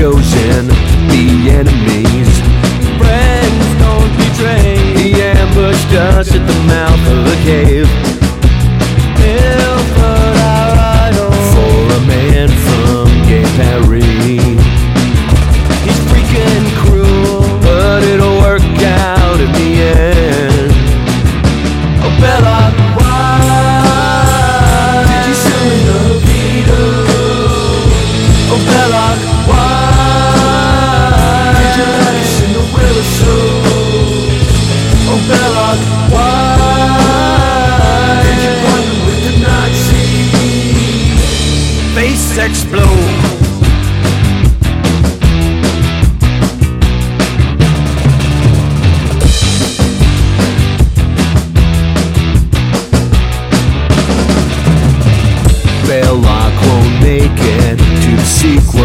chosen the enemies. Friends don't betray. He ambushed us at the mouth of the cave. Ilford, our. For a man from gay Paris. He's freaking cruel, but it'll work out in the end. just explode. Belloq won't make it to the sequel.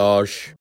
large